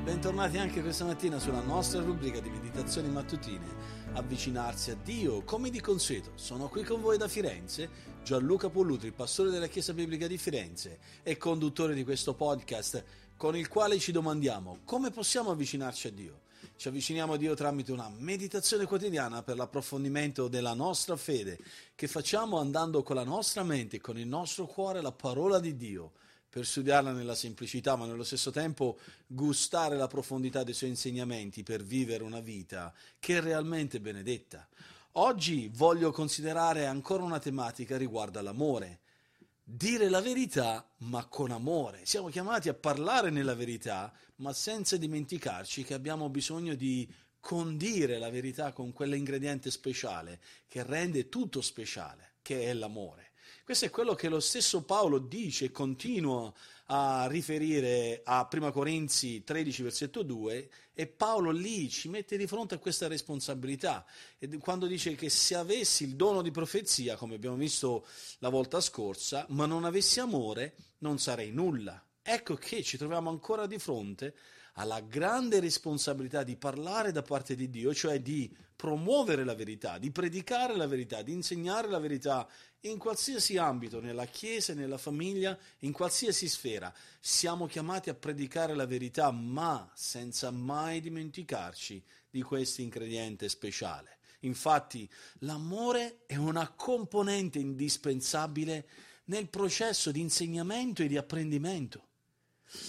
bentornati anche questa mattina sulla nostra rubrica di meditazioni mattutine, avvicinarsi a Dio come di consueto. Sono qui con voi da Firenze, Gianluca Pollutri, pastore della Chiesa Biblica di Firenze e conduttore di questo podcast con il quale ci domandiamo come possiamo avvicinarci a Dio. Ci avviciniamo a Dio tramite una meditazione quotidiana per l'approfondimento della nostra fede che facciamo andando con la nostra mente e con il nostro cuore la parola di Dio per studiarla nella semplicità, ma nello stesso tempo gustare la profondità dei suoi insegnamenti per vivere una vita che è realmente benedetta. Oggi voglio considerare ancora una tematica riguardo all'amore. Dire la verità, ma con amore. Siamo chiamati a parlare nella verità, ma senza dimenticarci che abbiamo bisogno di condire la verità con quell'ingrediente speciale che rende tutto speciale, che è l'amore. Questo è quello che lo stesso Paolo dice e continua a riferire a 1 Corinzi 13, versetto 2, e Paolo lì ci mette di fronte a questa responsabilità. E quando dice che se avessi il dono di profezia, come abbiamo visto la volta scorsa, ma non avessi amore, non sarei nulla. Ecco che ci troviamo ancora di fronte ha la grande responsabilità di parlare da parte di Dio, cioè di promuovere la verità, di predicare la verità, di insegnare la verità in qualsiasi ambito, nella chiesa, nella famiglia, in qualsiasi sfera. Siamo chiamati a predicare la verità, ma senza mai dimenticarci di questo ingrediente speciale. Infatti, l'amore è una componente indispensabile nel processo di insegnamento e di apprendimento.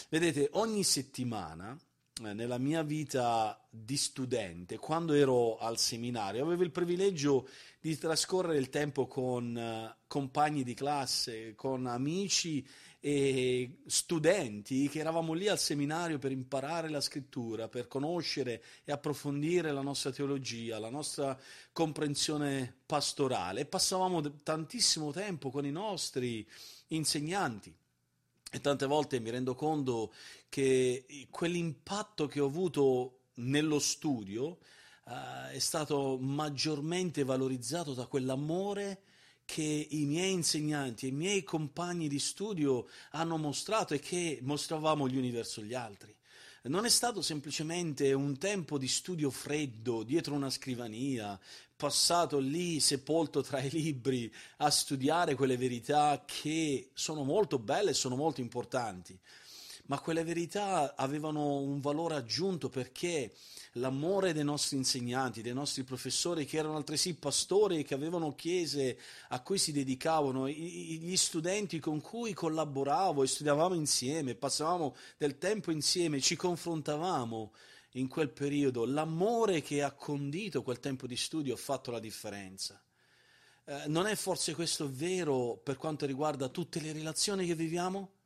Vedete, ogni settimana nella mia vita di studente, quando ero al seminario, avevo il privilegio di trascorrere il tempo con uh, compagni di classe, con amici e studenti che eravamo lì al seminario per imparare la scrittura, per conoscere e approfondire la nostra teologia, la nostra comprensione pastorale e passavamo tantissimo tempo con i nostri insegnanti. E tante volte mi rendo conto che quell'impatto che ho avuto nello studio uh, è stato maggiormente valorizzato da quell'amore che i miei insegnanti e i miei compagni di studio hanno mostrato e che mostravamo gli uni verso gli altri non è stato semplicemente un tempo di studio freddo dietro una scrivania, passato lì sepolto tra i libri a studiare quelle verità che sono molto belle e sono molto importanti, ma quelle verità avevano un valore aggiunto perché l'amore dei nostri insegnanti, dei nostri professori che erano altresì pastori e che avevano chiese a cui si dedicavano, gli studenti con cui collaboravo e studiavamo insieme, passavamo del tempo insieme, ci confrontavamo in quel periodo, l'amore che ha condito quel tempo di studio ha fatto la differenza. Eh, non è forse questo vero per quanto riguarda tutte le relazioni che viviamo?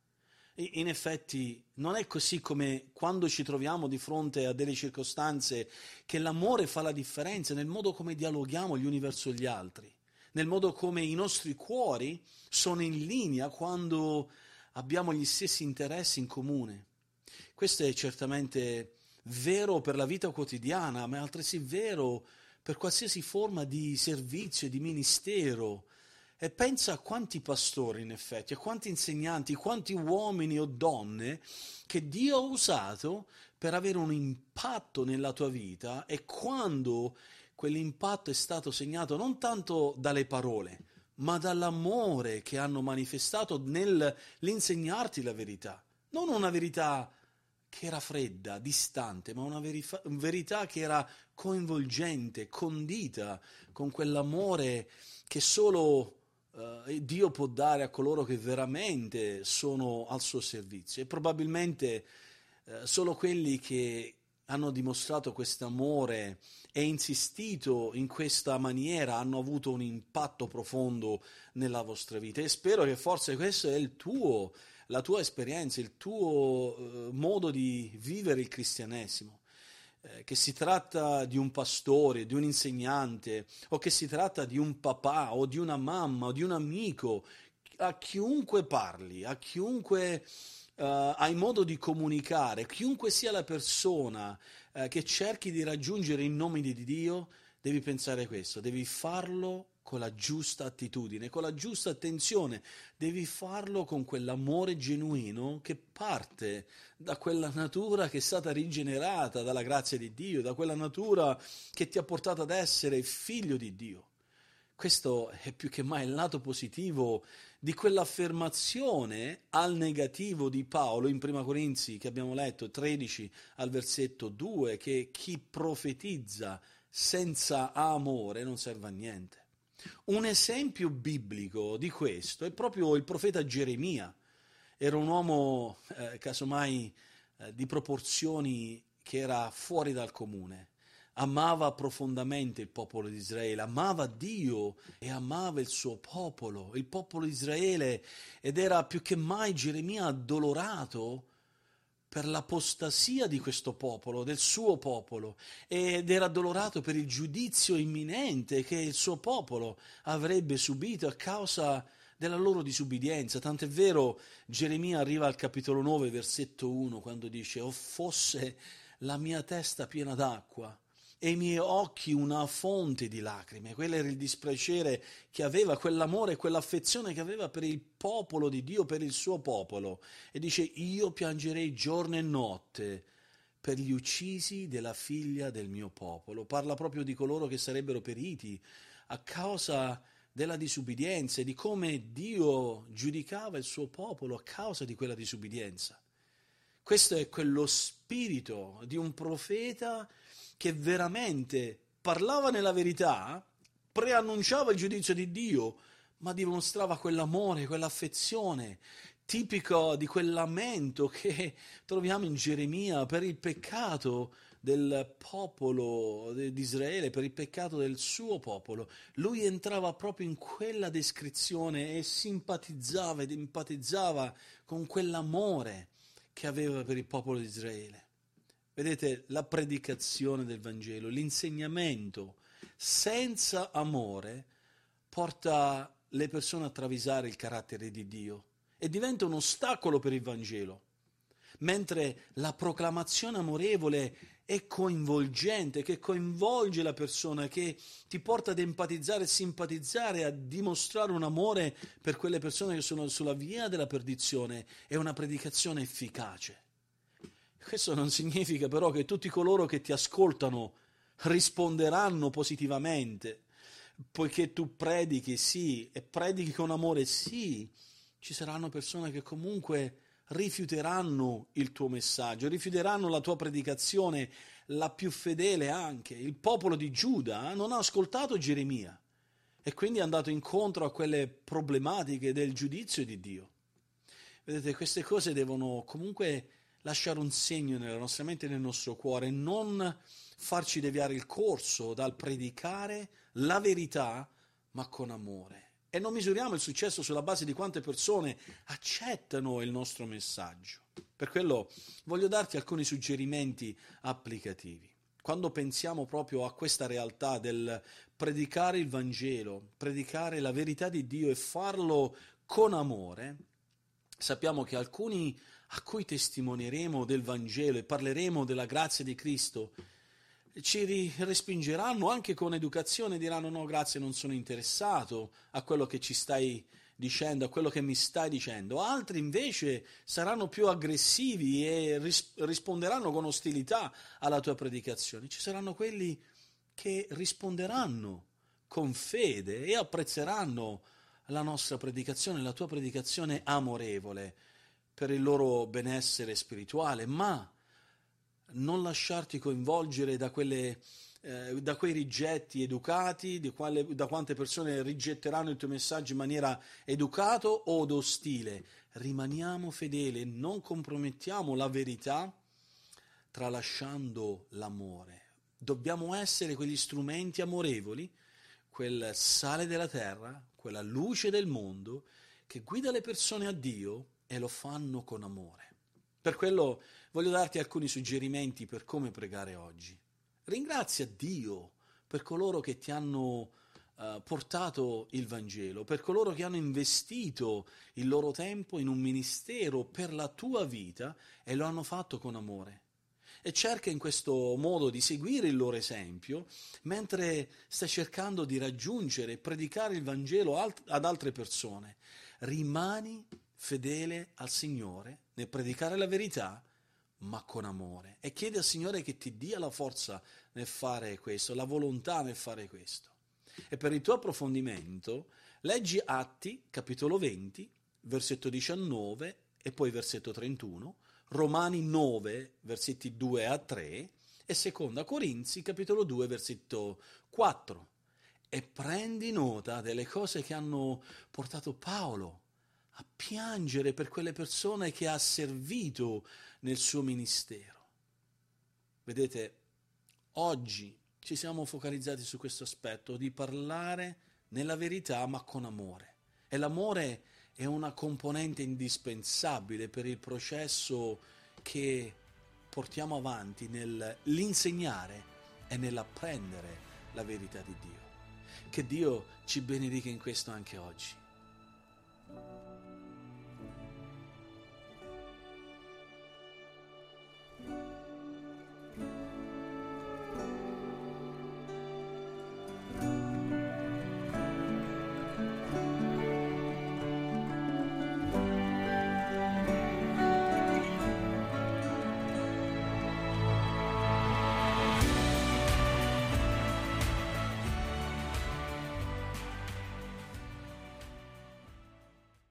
In effetti non è così come quando ci troviamo di fronte a delle circostanze che l'amore fa la differenza nel modo come dialoghiamo gli uni verso gli altri, nel modo come i nostri cuori sono in linea quando abbiamo gli stessi interessi in comune. Questo è certamente vero per la vita quotidiana, ma è altresì vero per qualsiasi forma di servizio e di ministero e pensa a quanti pastori, in effetti, a quanti insegnanti, quanti uomini o donne che Dio ha usato per avere un impatto nella tua vita e quando quell'impatto è stato segnato non tanto dalle parole, ma dall'amore che hanno manifestato nell'insegnarti la verità. Non una verità che era fredda, distante, ma una verif- verità che era coinvolgente, condita con quell'amore che solo uh, Dio può dare a coloro che veramente sono al suo servizio e probabilmente uh, solo quelli che hanno dimostrato questo amore e insistito in questa maniera hanno avuto un impatto profondo nella vostra vita e spero che forse questo è il tuo, la tua esperienza, il tuo uh, modo di vivere il cristianesimo. Eh, che si tratta di un pastore, di un insegnante, o che si tratta di un papà, o di una mamma, o di un amico, a chiunque parli, a chiunque uh, hai modo di comunicare, chiunque sia la persona uh, che cerchi di raggiungere in nome di Dio, devi pensare questo, devi farlo con la giusta attitudine, con la giusta attenzione. Devi farlo con quell'amore genuino che parte da quella natura che è stata rigenerata dalla grazia di Dio, da quella natura che ti ha portato ad essere figlio di Dio. Questo è più che mai il lato positivo di quell'affermazione al negativo di Paolo in Prima Corinzi che abbiamo letto 13 al versetto 2 che chi profetizza senza amore non serve a niente. Un esempio biblico di questo è proprio il profeta Geremia. Era un uomo, eh, casomai, eh, di proporzioni che era fuori dal comune amava profondamente il popolo di Israele, amava Dio e amava il suo popolo, il popolo di Israele, ed era più che mai Geremia addolorato per l'apostasia di questo popolo, del suo popolo, ed era addolorato per il giudizio imminente che il suo popolo avrebbe subito a causa della loro disubbidienza. Tant'è vero, Geremia arriva al capitolo 9, versetto 1, quando dice, o fosse la mia testa piena d'acqua, e i miei occhi una fonte di lacrime. Quello era il dispiacere che aveva, quell'amore, quell'affezione che aveva per il popolo di Dio, per il suo popolo. E dice, io piangerei giorno e notte per gli uccisi della figlia del mio popolo. Parla proprio di coloro che sarebbero periti a causa della disubbidienza e di come Dio giudicava il suo popolo a causa di quella disubbidienza. Questo è quello spirito di un profeta che veramente parlava nella verità, preannunciava il giudizio di Dio, ma dimostrava quell'amore, quell'affezione, tipico di quel lamento che troviamo in Geremia per il peccato del popolo di Israele, per il peccato del suo popolo. Lui entrava proprio in quella descrizione e simpatizzava ed empatizzava con quell'amore che aveva per il popolo di Israele. Vedete, la predicazione del Vangelo, l'insegnamento senza amore porta le persone a travisare il carattere di Dio e diventa un ostacolo per il Vangelo, mentre la proclamazione amorevole è coinvolgente, che coinvolge la persona, che ti porta ad empatizzare simpatizzare, a dimostrare un amore per quelle persone che sono sulla via della perdizione, è una predicazione efficace. Questo non significa però che tutti coloro che ti ascoltano risponderanno positivamente, poiché tu predichi sì e predichi con amore sì, ci saranno persone che comunque rifiuteranno il tuo messaggio, rifiuteranno la tua predicazione, la più fedele anche. Il popolo di Giuda non ha ascoltato Geremia e quindi è andato incontro a quelle problematiche del giudizio di Dio. Vedete, queste cose devono comunque lasciare un segno nella nostra mente e nel nostro cuore, non farci deviare il corso dal predicare la verità, ma con amore. E non misuriamo il successo sulla base di quante persone accettano il nostro messaggio. Per quello voglio darti alcuni suggerimenti applicativi. Quando pensiamo proprio a questa realtà del predicare il Vangelo, predicare la verità di Dio e farlo con amore, sappiamo che alcuni a cui testimonieremo del Vangelo e parleremo della grazia di Cristo, ci respingeranno anche con educazione, diranno no grazie non sono interessato a quello che ci stai dicendo, a quello che mi stai dicendo. Altri invece saranno più aggressivi e ris- risponderanno con ostilità alla tua predicazione. Ci saranno quelli che risponderanno con fede e apprezzeranno la nostra predicazione, la tua predicazione amorevole per il loro benessere spirituale, ma non lasciarti coinvolgere da, quelle, eh, da quei rigetti educati, quale, da quante persone rigetteranno il tuo messaggio in maniera educato o ostile. Rimaniamo fedeli, non compromettiamo la verità tralasciando l'amore. Dobbiamo essere quegli strumenti amorevoli, quel sale della terra, quella luce del mondo che guida le persone a Dio e lo fanno con amore. Per quello voglio darti alcuni suggerimenti per come pregare oggi. Ringrazia Dio per coloro che ti hanno uh, portato il Vangelo, per coloro che hanno investito il loro tempo in un ministero per la tua vita e lo hanno fatto con amore. E cerca in questo modo di seguire il loro esempio mentre sta cercando di raggiungere e predicare il Vangelo ad altre persone. Rimani fedele al Signore nel predicare la verità, ma con amore. E chiedi al Signore che ti dia la forza nel fare questo, la volontà nel fare questo. E per il tuo approfondimento, leggi Atti, capitolo 20, versetto 19 e poi versetto 31, Romani 9, versetti 2 a 3 e seconda Corinzi, capitolo 2, versetto 4. E prendi nota delle cose che hanno portato Paolo a piangere per quelle persone che ha servito nel suo ministero. Vedete, oggi ci siamo focalizzati su questo aspetto di parlare nella verità ma con amore. E l'amore è una componente indispensabile per il processo che portiamo avanti nell'insegnare e nell'apprendere la verità di Dio. Che Dio ci benedica in questo anche oggi.